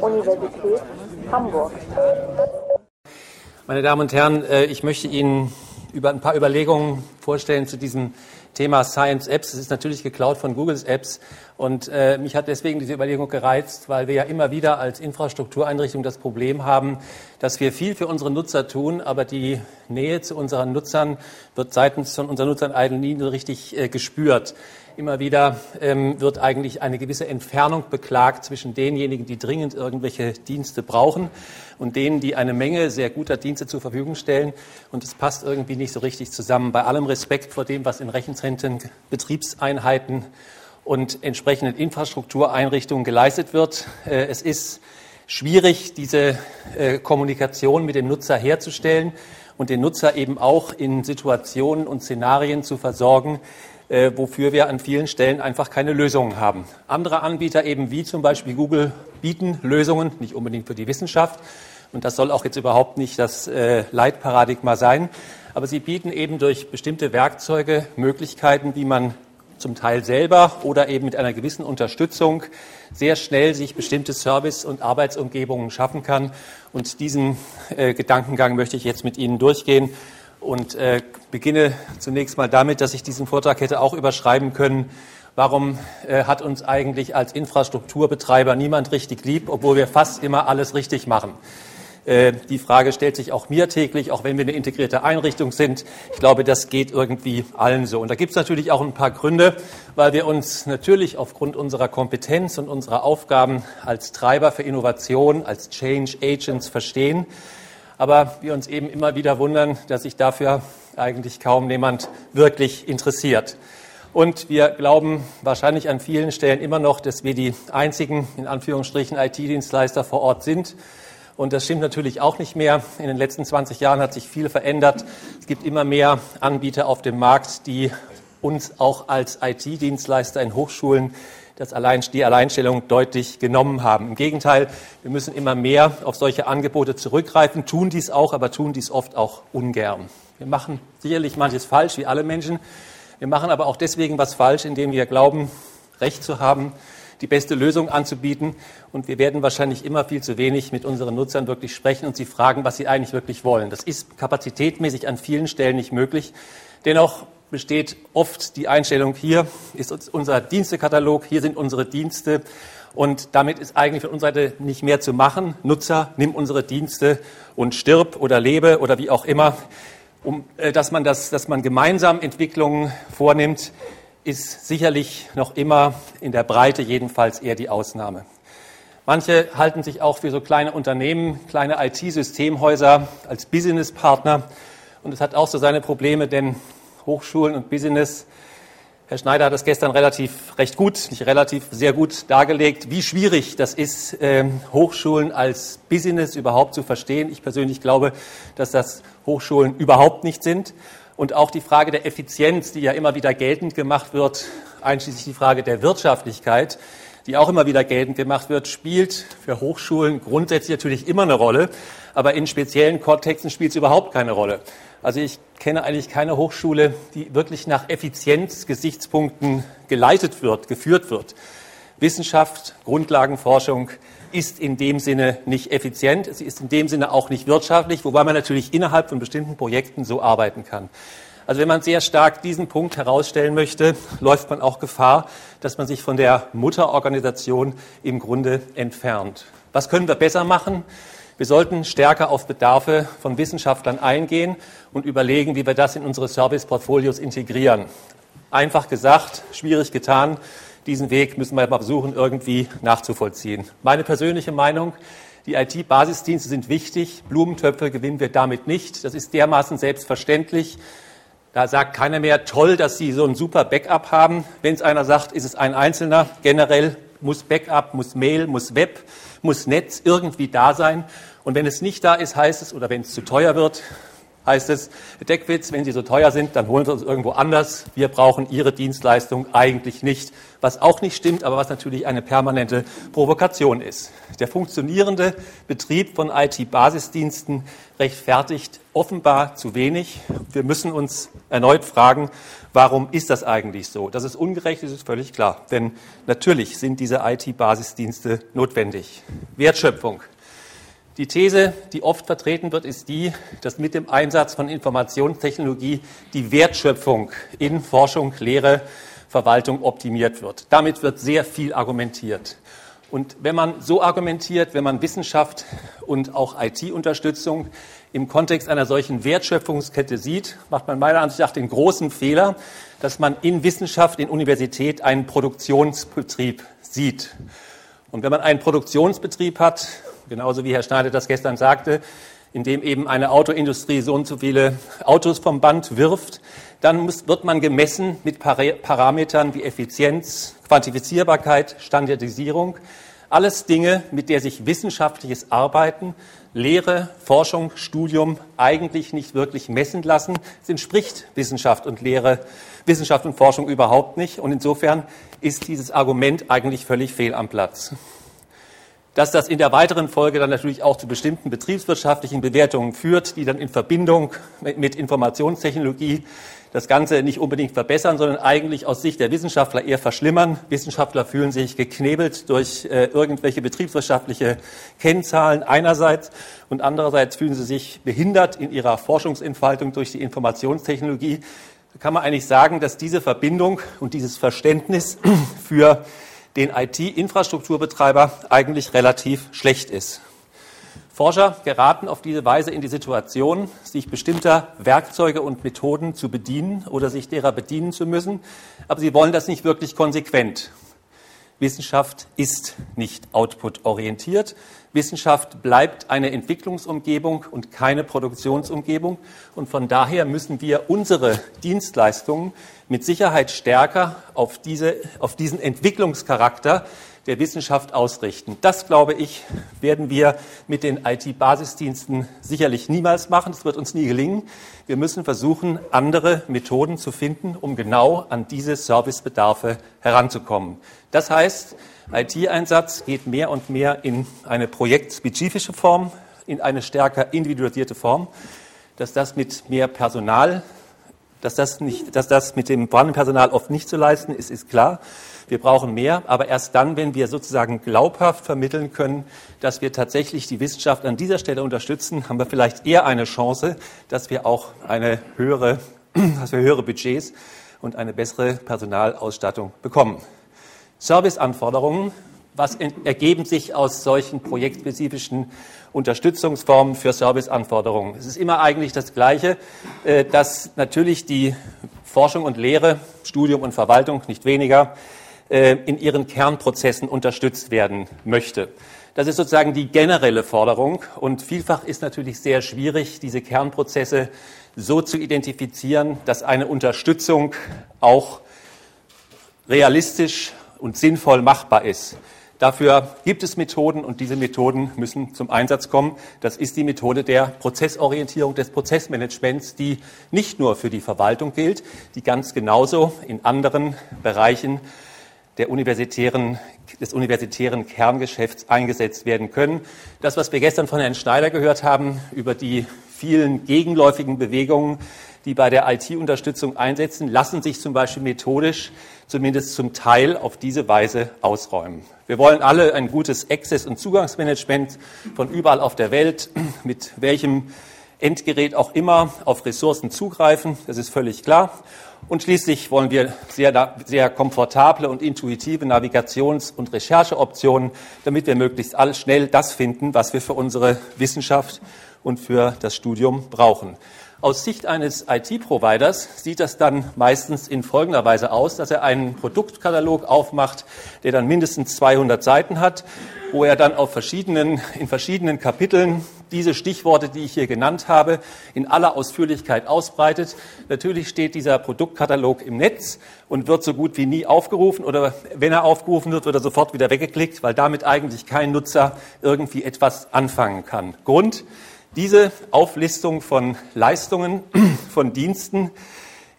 Universität Hamburg. Meine Damen und Herren, äh, ich möchte Ihnen über ein paar Überlegungen vorstellen zu diesem Thema Science Apps. Es ist natürlich geklaut von Googles Apps und äh, mich hat deswegen diese Überlegung gereizt, weil wir ja immer wieder als Infrastruktureinrichtung das Problem haben, dass wir viel für unsere Nutzer tun, aber die Nähe zu unseren Nutzern wird seitens von unseren Nutzern eigentlich nie richtig äh, gespürt. Immer wieder ähm, wird eigentlich eine gewisse Entfernung beklagt zwischen denjenigen, die dringend irgendwelche Dienste brauchen und denen, die eine Menge sehr guter Dienste zur Verfügung stellen. Und es passt irgendwie nicht so richtig zusammen. Bei allem Respekt vor dem, was in Rechenzentren, Betriebseinheiten und entsprechenden Infrastruktureinrichtungen geleistet wird. Äh, es ist schwierig, diese äh, Kommunikation mit dem Nutzer herzustellen und den Nutzer eben auch in Situationen und Szenarien zu versorgen, äh, wofür wir an vielen Stellen einfach keine Lösungen haben. Andere Anbieter eben wie zum Beispiel Google bieten Lösungen, nicht unbedingt für die Wissenschaft. Und das soll auch jetzt überhaupt nicht das äh, Leitparadigma sein. Aber sie bieten eben durch bestimmte Werkzeuge Möglichkeiten, wie man zum Teil selber oder eben mit einer gewissen Unterstützung sehr schnell sich bestimmte Service- und Arbeitsumgebungen schaffen kann. Und diesen äh, Gedankengang möchte ich jetzt mit Ihnen durchgehen und äh, beginne zunächst mal damit, dass ich diesen Vortrag hätte auch überschreiben können. Warum äh, hat uns eigentlich als Infrastrukturbetreiber niemand richtig lieb, obwohl wir fast immer alles richtig machen? Äh, die Frage stellt sich auch mir täglich, auch wenn wir eine integrierte Einrichtung sind. Ich glaube, das geht irgendwie allen so. Und da gibt es natürlich auch ein paar Gründe, weil wir uns natürlich aufgrund unserer Kompetenz und unserer Aufgaben als Treiber für Innovation, als Change Agents verstehen aber wir uns eben immer wieder wundern, dass sich dafür eigentlich kaum jemand wirklich interessiert. Und wir glauben wahrscheinlich an vielen Stellen immer noch, dass wir die einzigen, in Anführungsstrichen, IT-Dienstleister vor Ort sind. Und das stimmt natürlich auch nicht mehr. In den letzten 20 Jahren hat sich viel verändert. Es gibt immer mehr Anbieter auf dem Markt, die uns auch als IT-Dienstleister in Hochschulen das Allein, die Alleinstellung deutlich genommen haben. Im Gegenteil, wir müssen immer mehr auf solche Angebote zurückgreifen, tun dies auch, aber tun dies oft auch ungern. Wir machen sicherlich manches falsch, wie alle Menschen. Wir machen aber auch deswegen was falsch, indem wir glauben, Recht zu haben, die beste Lösung anzubieten. Und wir werden wahrscheinlich immer viel zu wenig mit unseren Nutzern wirklich sprechen und sie fragen, was sie eigentlich wirklich wollen. Das ist kapazitätmäßig an vielen Stellen nicht möglich. Dennoch besteht oft die Einstellung, hier ist unser Dienstekatalog, hier sind unsere Dienste und damit ist eigentlich von unserer Seite nicht mehr zu machen. Nutzer, nimm unsere Dienste und stirb oder lebe oder wie auch immer. Um, äh, dass, man das, dass man gemeinsam Entwicklungen vornimmt, ist sicherlich noch immer in der Breite jedenfalls eher die Ausnahme. Manche halten sich auch für so kleine Unternehmen, kleine IT-Systemhäuser als Businesspartner. Und es hat auch so seine Probleme, denn Hochschulen und Business. Herr Schneider hat das gestern relativ recht gut, nicht relativ, sehr gut dargelegt, wie schwierig das ist, ähm, Hochschulen als Business überhaupt zu verstehen. Ich persönlich glaube, dass das Hochschulen überhaupt nicht sind. Und auch die Frage der Effizienz, die ja immer wieder geltend gemacht wird, einschließlich die Frage der Wirtschaftlichkeit, die auch immer wieder geltend gemacht wird, spielt für Hochschulen grundsätzlich natürlich immer eine Rolle, aber in speziellen Kontexten spielt es überhaupt keine Rolle. Also ich kenne eigentlich keine Hochschule, die wirklich nach Effizienzgesichtspunkten geleitet wird, geführt wird. Wissenschaft, Grundlagenforschung ist in dem Sinne nicht effizient. Sie ist in dem Sinne auch nicht wirtschaftlich, wobei man natürlich innerhalb von bestimmten Projekten so arbeiten kann. Also wenn man sehr stark diesen Punkt herausstellen möchte, läuft man auch Gefahr, dass man sich von der Mutterorganisation im Grunde entfernt. Was können wir besser machen? Wir sollten stärker auf Bedarfe von Wissenschaftlern eingehen und überlegen, wie wir das in unsere Serviceportfolios integrieren. Einfach gesagt, schwierig getan. Diesen Weg müssen wir mal versuchen, irgendwie nachzuvollziehen. Meine persönliche Meinung, die IT-Basisdienste sind wichtig. Blumentöpfe gewinnen wir damit nicht. Das ist dermaßen selbstverständlich. Da sagt keiner mehr, toll, dass Sie so ein super Backup haben. Wenn es einer sagt, ist es ein Einzelner. Generell muss Backup, muss Mail, muss Web, muss Netz irgendwie da sein. Und wenn es nicht da ist, heißt es, oder wenn es zu teuer wird, heißt es, Deckwitz, wenn Sie so teuer sind, dann holen Sie uns irgendwo anders. Wir brauchen Ihre Dienstleistung eigentlich nicht. Was auch nicht stimmt, aber was natürlich eine permanente Provokation ist. Der funktionierende Betrieb von IT-Basisdiensten rechtfertigt offenbar zu wenig. Wir müssen uns erneut fragen, warum ist das eigentlich so? Dass es ungerecht ist, ist völlig klar. Denn natürlich sind diese IT-Basisdienste notwendig. Wertschöpfung die These, die oft vertreten wird, ist die, dass mit dem Einsatz von Informationstechnologie die Wertschöpfung in Forschung, Lehre, Verwaltung optimiert wird. Damit wird sehr viel argumentiert. Und wenn man so argumentiert, wenn man Wissenschaft und auch IT-Unterstützung im Kontext einer solchen Wertschöpfungskette sieht, macht man meiner Ansicht nach den großen Fehler, dass man in Wissenschaft, in Universität einen Produktionsbetrieb sieht. Und wenn man einen Produktionsbetrieb hat, genauso wie Herr Schneider das gestern sagte, in dem eben eine Autoindustrie so und so viele Autos vom Band wirft, dann muss, wird man gemessen mit Parametern wie Effizienz, Quantifizierbarkeit, Standardisierung. Alles Dinge, mit der sich wissenschaftliches Arbeiten, Lehre, Forschung, Studium eigentlich nicht wirklich messen lassen. Es entspricht Wissenschaft und Lehre, Wissenschaft und Forschung überhaupt nicht. Und insofern ist dieses Argument eigentlich völlig fehl am Platz dass das in der weiteren Folge dann natürlich auch zu bestimmten betriebswirtschaftlichen Bewertungen führt, die dann in Verbindung mit Informationstechnologie das Ganze nicht unbedingt verbessern, sondern eigentlich aus Sicht der Wissenschaftler eher verschlimmern. Wissenschaftler fühlen sich geknebelt durch äh, irgendwelche betriebswirtschaftliche Kennzahlen einerseits und andererseits fühlen sie sich behindert in ihrer Forschungsentfaltung durch die Informationstechnologie. Da kann man eigentlich sagen, dass diese Verbindung und dieses Verständnis für den IT-Infrastrukturbetreiber eigentlich relativ schlecht ist. Forscher geraten auf diese Weise in die Situation, sich bestimmter Werkzeuge und Methoden zu bedienen oder sich derer bedienen zu müssen, aber sie wollen das nicht wirklich konsequent. Wissenschaft ist nicht output-orientiert. Wissenschaft bleibt eine Entwicklungsumgebung und keine Produktionsumgebung. Und von daher müssen wir unsere Dienstleistungen mit Sicherheit stärker auf, diese, auf diesen Entwicklungscharakter der Wissenschaft ausrichten. Das, glaube ich, werden wir mit den IT-Basisdiensten sicherlich niemals machen. Das wird uns nie gelingen. Wir müssen versuchen, andere Methoden zu finden, um genau an diese Servicebedarfe heranzukommen. Das heißt, IT-Einsatz geht mehr und mehr in eine projektspezifische Form, in eine stärker individualisierte Form, dass das mit mehr Personal, dass das, nicht, dass das mit dem vorhandenen Personal oft nicht zu leisten ist, ist klar. Wir brauchen mehr, aber erst dann, wenn wir sozusagen glaubhaft vermitteln können, dass wir tatsächlich die Wissenschaft an dieser Stelle unterstützen, haben wir vielleicht eher eine Chance, dass wir auch eine höhere, dass wir höhere Budgets und eine bessere Personalausstattung bekommen. Serviceanforderungen, was ergeben sich aus solchen projektspezifischen Unterstützungsformen für Serviceanforderungen? Es ist immer eigentlich das Gleiche, äh, dass natürlich die Forschung und Lehre, Studium und Verwaltung nicht weniger äh, in ihren Kernprozessen unterstützt werden möchte. Das ist sozusagen die generelle Forderung. Und vielfach ist natürlich sehr schwierig, diese Kernprozesse so zu identifizieren, dass eine Unterstützung auch realistisch und sinnvoll machbar ist. Dafür gibt es Methoden und diese Methoden müssen zum Einsatz kommen. Das ist die Methode der Prozessorientierung des Prozessmanagements, die nicht nur für die Verwaltung gilt, die ganz genauso in anderen Bereichen universitären, des universitären Kerngeschäfts eingesetzt werden können. Das, was wir gestern von Herrn Schneider gehört haben über die vielen gegenläufigen Bewegungen, die bei der IT-Unterstützung einsetzen, lassen sich zum Beispiel methodisch zumindest zum Teil auf diese Weise ausräumen. Wir wollen alle ein gutes Access- und Zugangsmanagement von überall auf der Welt, mit welchem Endgerät auch immer auf Ressourcen zugreifen. Das ist völlig klar. Und schließlich wollen wir sehr, sehr komfortable und intuitive Navigations- und Rechercheoptionen, damit wir möglichst alles schnell das finden, was wir für unsere Wissenschaft und für das Studium brauchen. Aus Sicht eines IT-Providers sieht das dann meistens in folgender Weise aus, dass er einen Produktkatalog aufmacht, der dann mindestens 200 Seiten hat, wo er dann auf verschiedenen, in verschiedenen Kapiteln diese Stichworte, die ich hier genannt habe, in aller Ausführlichkeit ausbreitet. Natürlich steht dieser Produktkatalog im Netz und wird so gut wie nie aufgerufen oder wenn er aufgerufen wird, wird er sofort wieder weggeklickt, weil damit eigentlich kein Nutzer irgendwie etwas anfangen kann. Grund, Diese Auflistung von Leistungen, von Diensten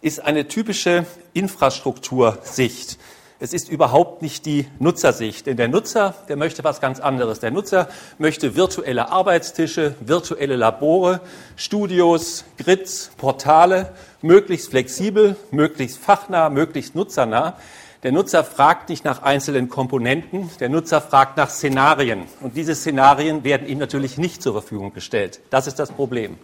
ist eine typische Infrastruktursicht. Es ist überhaupt nicht die Nutzersicht, denn der Nutzer, der möchte was ganz anderes. Der Nutzer möchte virtuelle Arbeitstische, virtuelle Labore, Studios, Grids, Portale, möglichst flexibel, möglichst fachnah, möglichst nutzernah. Der Nutzer fragt nicht nach einzelnen Komponenten, der Nutzer fragt nach Szenarien. Und diese Szenarien werden ihm natürlich nicht zur Verfügung gestellt. Das ist das Problem.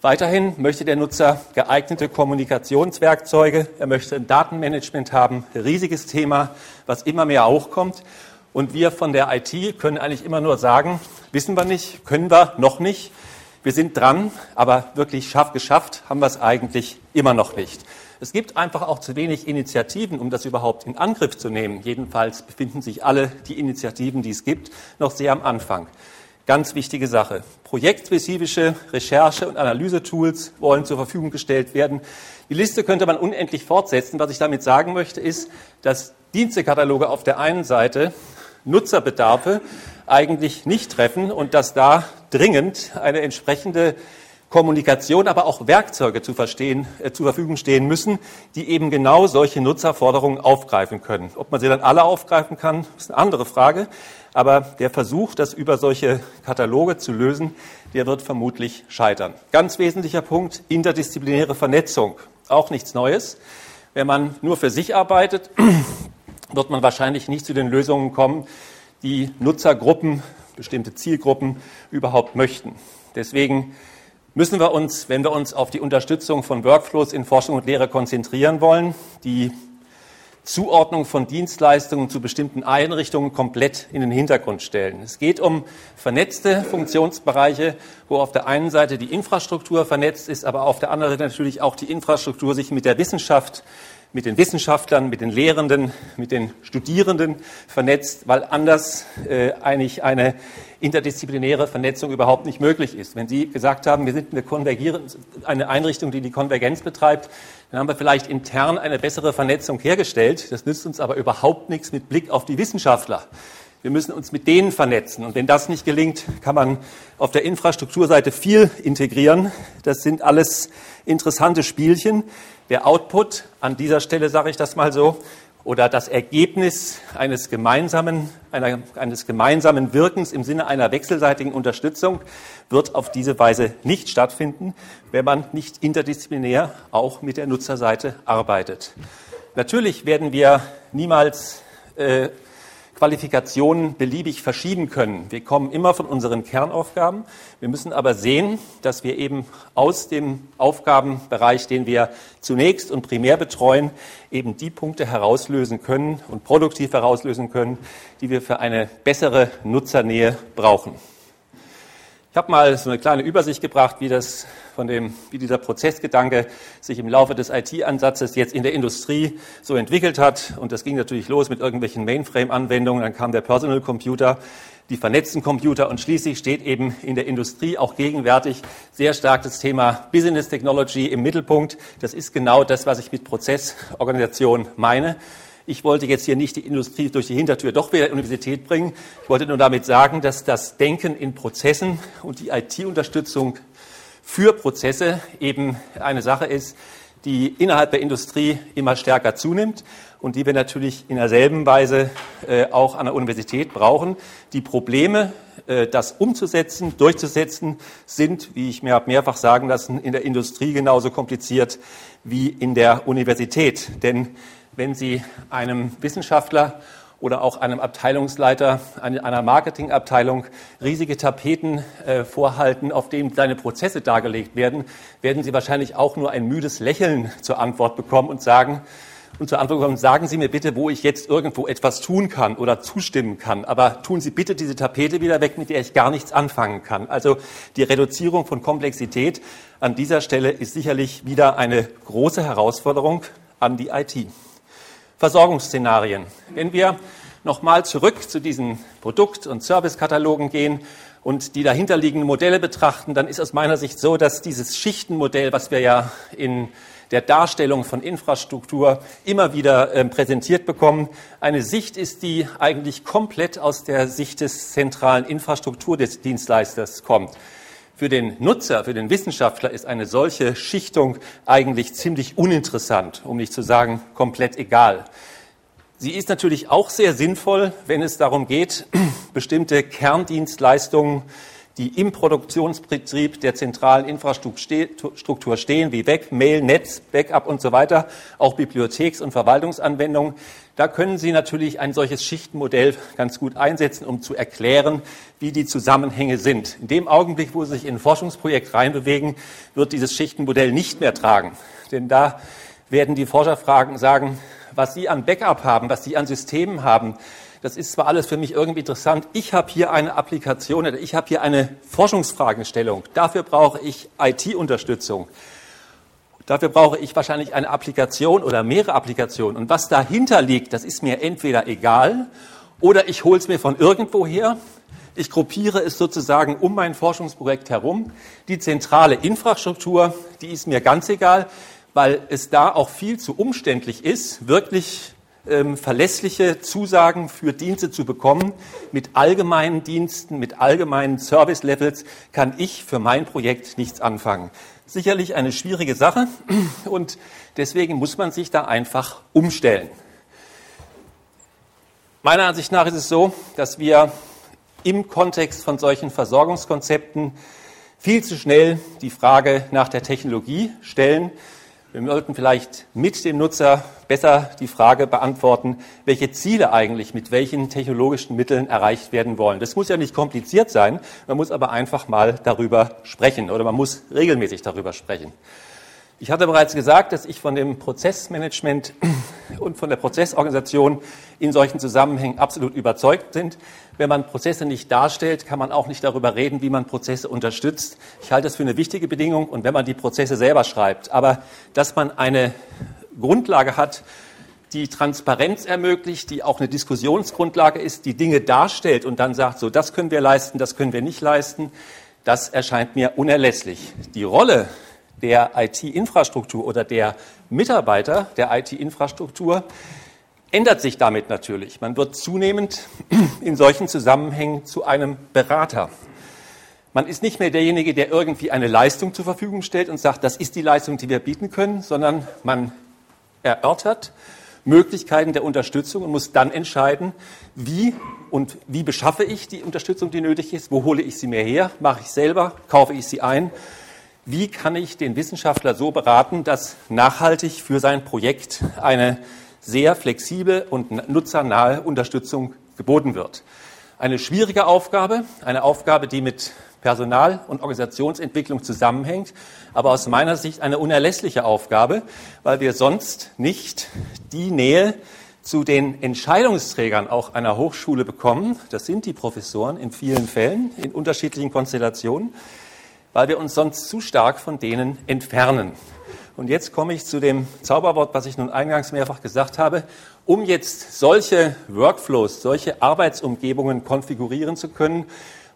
Weiterhin möchte der Nutzer geeignete Kommunikationswerkzeuge, er möchte ein Datenmanagement haben, riesiges Thema, was immer mehr hochkommt. Und wir von der IT können eigentlich immer nur sagen, wissen wir nicht, können wir noch nicht. Wir sind dran, aber wirklich schaff, geschafft haben wir es eigentlich immer noch nicht. Es gibt einfach auch zu wenig Initiativen, um das überhaupt in Angriff zu nehmen. Jedenfalls befinden sich alle die Initiativen, die es gibt, noch sehr am Anfang. Ganz wichtige Sache. Projektspezifische Recherche- und Analysetools wollen zur Verfügung gestellt werden. Die Liste könnte man unendlich fortsetzen. Was ich damit sagen möchte, ist, dass Dienstekataloge auf der einen Seite Nutzerbedarfe eigentlich nicht treffen und dass da dringend eine entsprechende Kommunikation, aber auch Werkzeuge zu, verstehen, äh, zur Verfügung stehen müssen, die eben genau solche Nutzerforderungen aufgreifen können. Ob man sie dann alle aufgreifen kann, ist eine andere Frage. Aber der Versuch, das über solche Kataloge zu lösen, der wird vermutlich scheitern. Ganz wesentlicher Punkt, interdisziplinäre Vernetzung. Auch nichts Neues. Wenn man nur für sich arbeitet, wird man wahrscheinlich nicht zu den Lösungen kommen, die Nutzergruppen, bestimmte Zielgruppen überhaupt möchten. Deswegen müssen wir uns, wenn wir uns auf die Unterstützung von Workflows in Forschung und Lehre konzentrieren wollen, die Zuordnung von Dienstleistungen zu bestimmten Einrichtungen komplett in den Hintergrund stellen. Es geht um vernetzte Funktionsbereiche, wo auf der einen Seite die Infrastruktur vernetzt ist, aber auf der anderen Seite natürlich auch die Infrastruktur sich mit der Wissenschaft mit den Wissenschaftlern, mit den Lehrenden, mit den Studierenden vernetzt, weil anders äh, eigentlich eine interdisziplinäre Vernetzung überhaupt nicht möglich ist. Wenn Sie gesagt haben, wir sind eine, eine Einrichtung, die die Konvergenz betreibt, dann haben wir vielleicht intern eine bessere Vernetzung hergestellt. Das nützt uns aber überhaupt nichts mit Blick auf die Wissenschaftler. Wir müssen uns mit denen vernetzen. Und wenn das nicht gelingt, kann man auf der Infrastrukturseite viel integrieren. Das sind alles interessante Spielchen. Der Output, an dieser Stelle sage ich das mal so, oder das Ergebnis eines gemeinsamen, einer, eines gemeinsamen Wirkens im Sinne einer wechselseitigen Unterstützung wird auf diese Weise nicht stattfinden, wenn man nicht interdisziplinär auch mit der Nutzerseite arbeitet. Natürlich werden wir niemals äh, Qualifikationen beliebig verschieben können. Wir kommen immer von unseren Kernaufgaben. Wir müssen aber sehen, dass wir eben aus dem Aufgabenbereich, den wir zunächst und primär betreuen, eben die Punkte herauslösen können und produktiv herauslösen können, die wir für eine bessere Nutzernähe brauchen. Ich habe mal so eine kleine Übersicht gebracht, wie das von dem, wie dieser Prozessgedanke sich im Laufe des IT-Ansatzes jetzt in der Industrie so entwickelt hat. Und das ging natürlich los mit irgendwelchen Mainframe-Anwendungen. Dann kam der Personal Computer, die vernetzten Computer und schließlich steht eben in der Industrie auch gegenwärtig sehr stark das Thema Business Technology im Mittelpunkt. Das ist genau das, was ich mit Prozessorganisation meine. Ich wollte jetzt hier nicht die Industrie durch die Hintertür doch wieder in die Universität bringen. Ich wollte nur damit sagen, dass das Denken in Prozessen und die IT-Unterstützung für Prozesse eben eine Sache ist, die innerhalb der Industrie immer stärker zunimmt und die wir natürlich in derselben Weise äh, auch an der Universität brauchen. Die Probleme, äh, das umzusetzen, durchzusetzen, sind, wie ich mir habe mehrfach sagen lassen, in der Industrie genauso kompliziert wie in der Universität. Denn wenn Sie einem Wissenschaftler oder auch einem Abteilungsleiter einer Marketingabteilung riesige Tapeten äh, vorhalten, auf denen seine Prozesse dargelegt werden, werden Sie wahrscheinlich auch nur ein müdes Lächeln zur Antwort bekommen und sagen, und zur Antwort bekommen, sagen Sie mir bitte, wo ich jetzt irgendwo etwas tun kann oder zustimmen kann. Aber tun Sie bitte diese Tapete wieder weg, mit der ich gar nichts anfangen kann. Also die Reduzierung von Komplexität an dieser Stelle ist sicherlich wieder eine große Herausforderung an die IT. Versorgungsszenarien. Wenn wir nochmal zurück zu diesen Produkt- und Servicekatalogen gehen und die dahinterliegenden Modelle betrachten, dann ist aus meiner Sicht so, dass dieses Schichtenmodell, was wir ja in der Darstellung von Infrastruktur immer wieder äh, präsentiert bekommen, eine Sicht ist, die eigentlich komplett aus der Sicht des zentralen Infrastrukturdienstleisters kommt. Für den Nutzer, für den Wissenschaftler ist eine solche Schichtung eigentlich ziemlich uninteressant, um nicht zu sagen komplett egal. Sie ist natürlich auch sehr sinnvoll, wenn es darum geht, bestimmte Kerndienstleistungen die im Produktionsbetrieb der zentralen Infrastruktur stehen, wie Web, Mail, Netz, Backup und so weiter, auch Bibliotheks- und Verwaltungsanwendungen. Da können Sie natürlich ein solches Schichtenmodell ganz gut einsetzen, um zu erklären, wie die Zusammenhänge sind. In dem Augenblick, wo Sie sich in ein Forschungsprojekt reinbewegen, wird dieses Schichtenmodell nicht mehr tragen. Denn da werden die Forscher fragen, sagen, was Sie an Backup haben, was Sie an Systemen haben, das ist zwar alles für mich irgendwie interessant, ich habe hier eine Applikation oder ich habe hier eine Forschungsfragestellung. Dafür brauche ich IT-Unterstützung. Dafür brauche ich wahrscheinlich eine Applikation oder mehrere Applikationen. Und was dahinter liegt, das ist mir entweder egal oder ich hole es mir von irgendwoher. Ich gruppiere es sozusagen um mein Forschungsprojekt herum. Die zentrale Infrastruktur, die ist mir ganz egal, weil es da auch viel zu umständlich ist, wirklich ähm, verlässliche Zusagen für Dienste zu bekommen. Mit allgemeinen Diensten, mit allgemeinen Service-Levels kann ich für mein Projekt nichts anfangen. Sicherlich eine schwierige Sache und deswegen muss man sich da einfach umstellen. Meiner Ansicht nach ist es so, dass wir im Kontext von solchen Versorgungskonzepten viel zu schnell die Frage nach der Technologie stellen, wir sollten vielleicht mit dem Nutzer besser die Frage beantworten, welche Ziele eigentlich mit welchen technologischen Mitteln erreicht werden wollen. Das muss ja nicht kompliziert sein, man muss aber einfach mal darüber sprechen oder man muss regelmäßig darüber sprechen. Ich hatte bereits gesagt, dass ich von dem Prozessmanagement und von der Prozessorganisation in solchen Zusammenhängen absolut überzeugt bin. Wenn man Prozesse nicht darstellt, kann man auch nicht darüber reden, wie man Prozesse unterstützt. Ich halte das für eine wichtige Bedingung und wenn man die Prozesse selber schreibt. Aber dass man eine Grundlage hat, die Transparenz ermöglicht, die auch eine Diskussionsgrundlage ist, die Dinge darstellt und dann sagt, so, das können wir leisten, das können wir nicht leisten, das erscheint mir unerlässlich. Die Rolle der IT-Infrastruktur oder der Mitarbeiter der IT-Infrastruktur ändert sich damit natürlich. Man wird zunehmend in solchen Zusammenhängen zu einem Berater. Man ist nicht mehr derjenige, der irgendwie eine Leistung zur Verfügung stellt und sagt, das ist die Leistung, die wir bieten können, sondern man erörtert Möglichkeiten der Unterstützung und muss dann entscheiden, wie und wie beschaffe ich die Unterstützung, die nötig ist, wo hole ich sie mir her, mache ich selber, kaufe ich sie ein wie kann ich den Wissenschaftler so beraten, dass nachhaltig für sein Projekt eine sehr flexible und nutzernahe Unterstützung geboten wird. Eine schwierige Aufgabe, eine Aufgabe, die mit Personal- und Organisationsentwicklung zusammenhängt, aber aus meiner Sicht eine unerlässliche Aufgabe, weil wir sonst nicht die Nähe zu den Entscheidungsträgern auch einer Hochschule bekommen. Das sind die Professoren in vielen Fällen, in unterschiedlichen Konstellationen weil wir uns sonst zu stark von denen entfernen. Und jetzt komme ich zu dem Zauberwort, was ich nun eingangs mehrfach gesagt habe. Um jetzt solche Workflows, solche Arbeitsumgebungen konfigurieren zu können,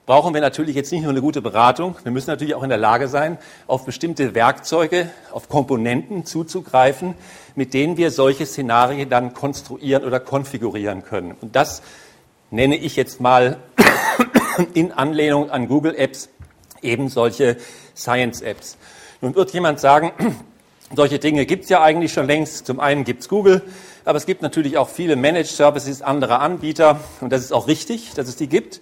brauchen wir natürlich jetzt nicht nur eine gute Beratung, wir müssen natürlich auch in der Lage sein, auf bestimmte Werkzeuge, auf Komponenten zuzugreifen, mit denen wir solche Szenarien dann konstruieren oder konfigurieren können. Und das nenne ich jetzt mal in Anlehnung an Google Apps eben solche Science-Apps. Nun wird jemand sagen, solche Dinge gibt es ja eigentlich schon längst. Zum einen gibt es Google, aber es gibt natürlich auch viele Managed Services anderer Anbieter und das ist auch richtig, dass es die gibt.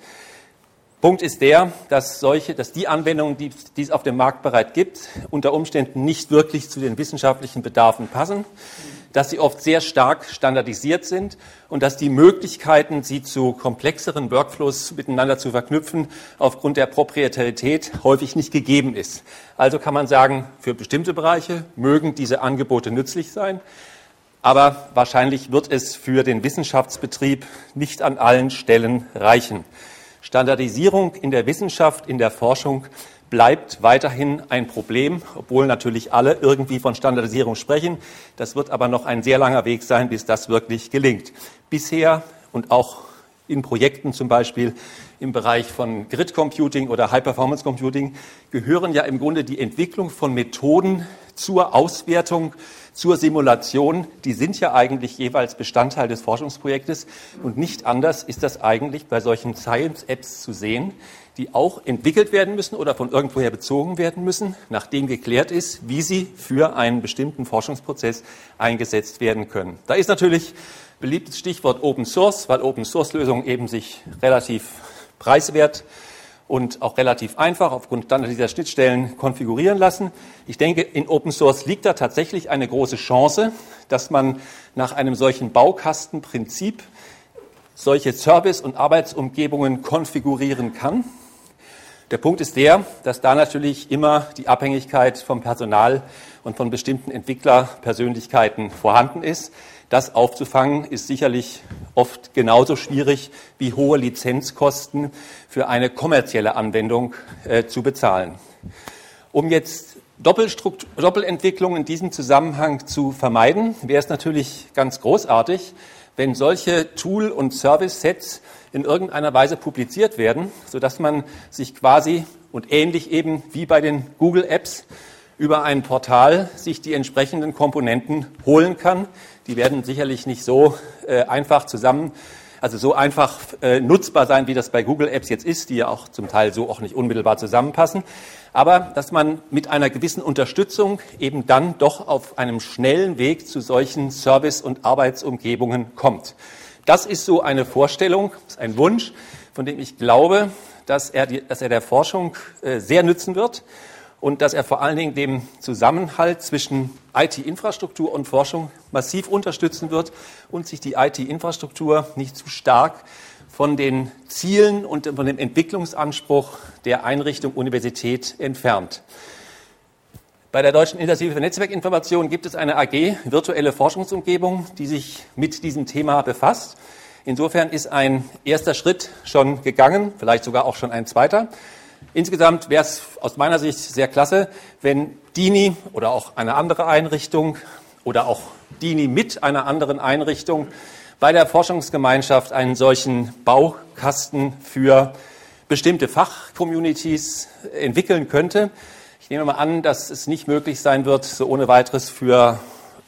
Punkt ist der, dass solche, dass die Anwendungen, die, die es auf dem Markt bereits gibt, unter Umständen nicht wirklich zu den wissenschaftlichen Bedarfen passen dass sie oft sehr stark standardisiert sind und dass die Möglichkeiten, sie zu komplexeren Workflows miteinander zu verknüpfen, aufgrund der Proprietarität häufig nicht gegeben ist. Also kann man sagen, für bestimmte Bereiche mögen diese Angebote nützlich sein, aber wahrscheinlich wird es für den Wissenschaftsbetrieb nicht an allen Stellen reichen. Standardisierung in der Wissenschaft, in der Forschung bleibt weiterhin ein Problem, obwohl natürlich alle irgendwie von Standardisierung sprechen. Das wird aber noch ein sehr langer Weg sein, bis das wirklich gelingt. Bisher und auch in Projekten zum Beispiel im Bereich von Grid Computing oder High Performance Computing gehören ja im Grunde die Entwicklung von Methoden zur Auswertung, zur Simulation. Die sind ja eigentlich jeweils Bestandteil des Forschungsprojektes und nicht anders ist das eigentlich bei solchen Science-Apps zu sehen, die auch entwickelt werden müssen oder von irgendwoher bezogen werden müssen, nachdem geklärt ist, wie sie für einen bestimmten Forschungsprozess eingesetzt werden können. Da ist natürlich beliebtes Stichwort Open Source, weil Open Source Lösungen eben sich relativ preiswert und auch relativ einfach aufgrund dann dieser Schnittstellen konfigurieren lassen. Ich denke, in Open Source liegt da tatsächlich eine große Chance, dass man nach einem solchen Baukastenprinzip solche Service- und Arbeitsumgebungen konfigurieren kann. Der Punkt ist der, dass da natürlich immer die Abhängigkeit vom Personal und von bestimmten Entwicklerpersönlichkeiten vorhanden ist. Das aufzufangen ist sicherlich oft genauso schwierig wie hohe Lizenzkosten für eine kommerzielle Anwendung äh, zu bezahlen. Um jetzt Doppelentwicklung in diesem Zusammenhang zu vermeiden, wäre es natürlich ganz großartig, wenn solche Tool- und Service-Sets in irgendeiner Weise publiziert werden, sodass man sich quasi und ähnlich eben wie bei den Google Apps über ein Portal sich die entsprechenden Komponenten holen kann. Die werden sicherlich nicht so äh, einfach zusammen, also so einfach äh, nutzbar sein, wie das bei Google Apps jetzt ist, die ja auch zum Teil so auch nicht unmittelbar zusammenpassen. Aber dass man mit einer gewissen Unterstützung eben dann doch auf einem schnellen Weg zu solchen Service- und Arbeitsumgebungen kommt. Das ist so eine Vorstellung, ein Wunsch, von dem ich glaube, dass er, die, dass er der Forschung äh, sehr nützen wird und dass er vor allen Dingen dem Zusammenhalt zwischen IT-Infrastruktur und Forschung massiv unterstützen wird und sich die IT-Infrastruktur nicht zu stark von den Zielen und von dem Entwicklungsanspruch der Einrichtung Universität entfernt. Bei der Deutschen Initiative für Netzwerkinformation gibt es eine AG, virtuelle Forschungsumgebung, die sich mit diesem Thema befasst. Insofern ist ein erster Schritt schon gegangen, vielleicht sogar auch schon ein zweiter. Insgesamt wäre es aus meiner Sicht sehr klasse, wenn DINI oder auch eine andere Einrichtung oder auch DINI mit einer anderen Einrichtung bei der Forschungsgemeinschaft einen solchen Baukasten für bestimmte Fachcommunities entwickeln könnte. Ich nehme mal an, dass es nicht möglich sein wird, so ohne weiteres für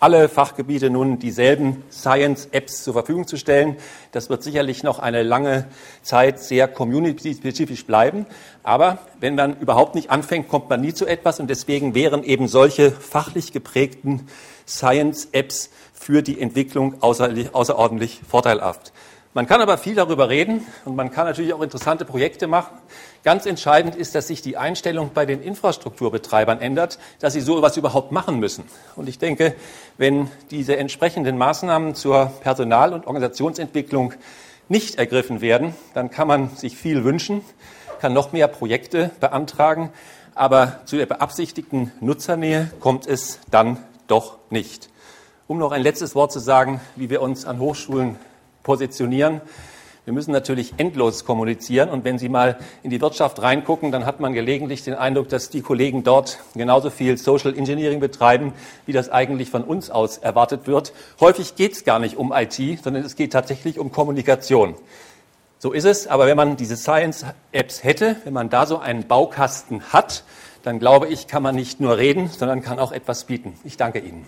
alle Fachgebiete nun dieselben Science-Apps zur Verfügung zu stellen. Das wird sicherlich noch eine lange Zeit sehr community-spezifisch bleiben. Aber wenn man überhaupt nicht anfängt, kommt man nie zu etwas. Und deswegen wären eben solche fachlich geprägten Science-Apps für die Entwicklung außerordentlich vorteilhaft. Man kann aber viel darüber reden und man kann natürlich auch interessante Projekte machen. Ganz entscheidend ist, dass sich die Einstellung bei den Infrastrukturbetreibern ändert, dass sie so etwas überhaupt machen müssen. Und ich denke, wenn diese entsprechenden Maßnahmen zur Personal- und Organisationsentwicklung nicht ergriffen werden, dann kann man sich viel wünschen, kann noch mehr Projekte beantragen, aber zu der beabsichtigten Nutzernähe kommt es dann doch nicht. Um noch ein letztes Wort zu sagen, wie wir uns an Hochschulen positionieren. Wir müssen natürlich endlos kommunizieren. Und wenn Sie mal in die Wirtschaft reingucken, dann hat man gelegentlich den Eindruck, dass die Kollegen dort genauso viel Social Engineering betreiben, wie das eigentlich von uns aus erwartet wird. Häufig geht es gar nicht um IT, sondern es geht tatsächlich um Kommunikation. So ist es. Aber wenn man diese Science-Apps hätte, wenn man da so einen Baukasten hat, dann glaube ich, kann man nicht nur reden, sondern kann auch etwas bieten. Ich danke Ihnen.